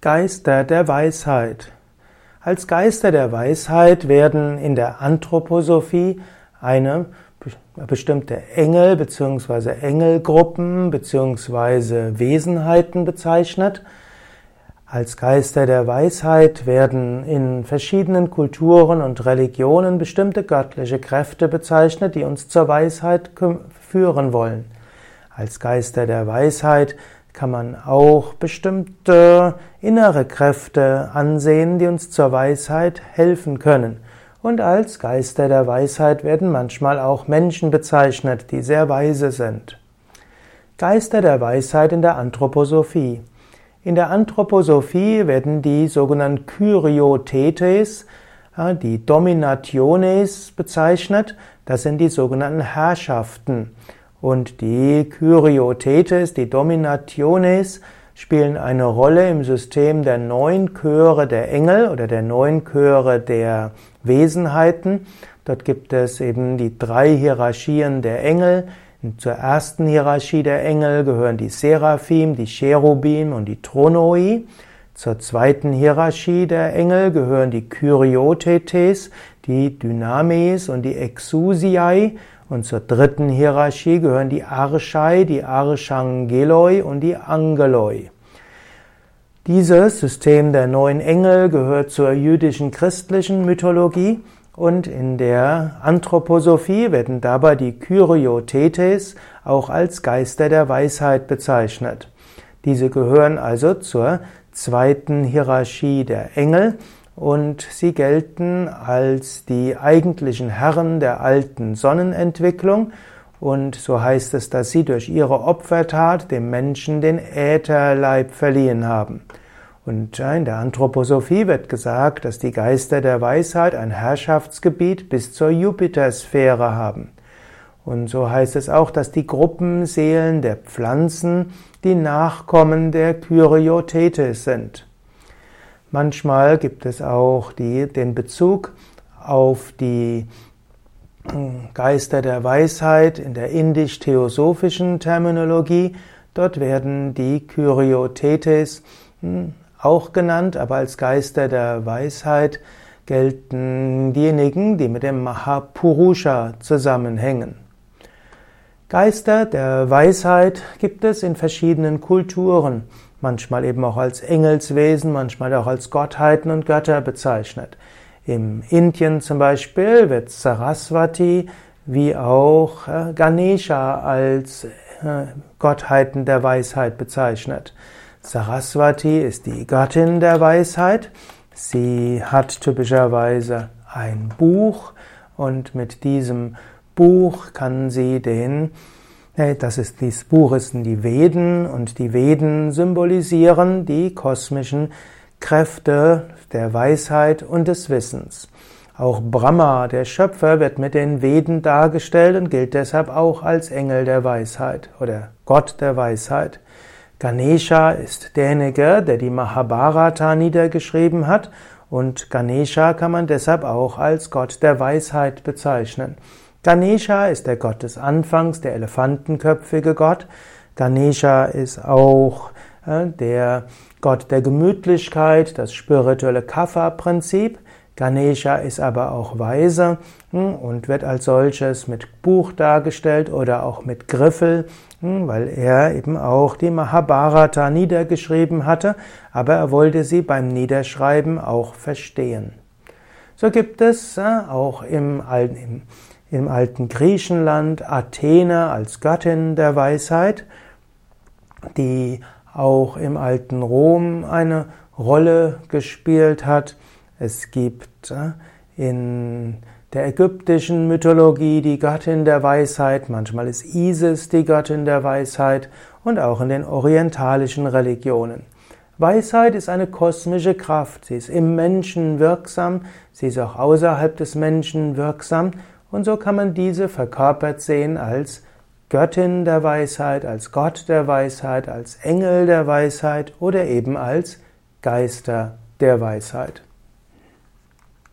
Geister der Weisheit. Als Geister der Weisheit werden in der Anthroposophie eine bestimmte Engel bzw. Engelgruppen bzw. Wesenheiten bezeichnet. Als Geister der Weisheit werden in verschiedenen Kulturen und Religionen bestimmte göttliche Kräfte bezeichnet, die uns zur Weisheit führen wollen. Als Geister der Weisheit kann man auch bestimmte innere Kräfte ansehen, die uns zur Weisheit helfen können. Und als Geister der Weisheit werden manchmal auch Menschen bezeichnet, die sehr weise sind. Geister der Weisheit in der Anthroposophie. In der Anthroposophie werden die sogenannten Kyriotetes, die Dominationes bezeichnet. Das sind die sogenannten Herrschaften. Und die Kyriotetes, die Dominationes, spielen eine Rolle im System der neun Chöre der Engel oder der neun Chöre der Wesenheiten. Dort gibt es eben die drei Hierarchien der Engel. Zur ersten Hierarchie der Engel gehören die Seraphim, die Cherubim und die Tronoi. Zur zweiten Hierarchie der Engel gehören die Kyriotetes, die Dynames und die Exousiai. Und zur dritten Hierarchie gehören die Archai, die Archangeloi und die Angeloi. Dieses System der neun Engel gehört zur jüdischen christlichen Mythologie und in der Anthroposophie werden dabei die Kyriotetes auch als Geister der Weisheit bezeichnet. Diese gehören also zur zweiten Hierarchie der Engel und sie gelten als die eigentlichen Herren der alten Sonnenentwicklung und so heißt es, dass sie durch ihre Opfertat dem Menschen den Ätherleib verliehen haben. Und in der Anthroposophie wird gesagt, dass die Geister der Weisheit ein Herrschaftsgebiet bis zur Jupitersphäre haben. Und so heißt es auch, dass die Gruppenseelen der Pflanzen die Nachkommen der Kyriotetes sind. Manchmal gibt es auch die, den Bezug auf die hm, Geister der Weisheit in der indisch-theosophischen Terminologie. Dort werden die Kyriotetes hm, auch genannt, aber als Geister der Weisheit gelten diejenigen, die mit dem Mahapurusha zusammenhängen. Geister der Weisheit gibt es in verschiedenen Kulturen manchmal eben auch als Engelswesen, manchmal auch als Gottheiten und Götter bezeichnet. Im Indien zum Beispiel wird Saraswati wie auch äh, Ganesha als äh, Gottheiten der Weisheit bezeichnet. Saraswati ist die Göttin der Weisheit. Sie hat typischerweise ein Buch und mit diesem Buch kann sie den das ist Buch sind die Veden und die Veden symbolisieren die kosmischen Kräfte der Weisheit und des Wissens. Auch Brahma, der Schöpfer, wird mit den Veden dargestellt und gilt deshalb auch als Engel der Weisheit oder Gott der Weisheit. Ganesha ist derjenige, der die Mahabharata niedergeschrieben hat und Ganesha kann man deshalb auch als Gott der Weisheit bezeichnen. Ganesha ist der Gott des Anfangs, der elefantenköpfige Gott. Ganesha ist auch äh, der Gott der Gemütlichkeit, das spirituelle Kapha-Prinzip. Ganesha ist aber auch weise hm, und wird als solches mit Buch dargestellt oder auch mit Griffel, hm, weil er eben auch die Mahabharata niedergeschrieben hatte, aber er wollte sie beim Niederschreiben auch verstehen. So gibt es äh, auch im, im im alten Griechenland Athene als Göttin der Weisheit, die auch im alten Rom eine Rolle gespielt hat. Es gibt äh, in der ägyptischen Mythologie die Göttin der Weisheit, manchmal ist Isis die Göttin der Weisheit und auch in den orientalischen Religionen. Weisheit ist eine kosmische Kraft, sie ist im Menschen wirksam, sie ist auch außerhalb des Menschen wirksam und so kann man diese verkörpert sehen als Göttin der Weisheit, als Gott der Weisheit, als Engel der Weisheit oder eben als Geister der Weisheit.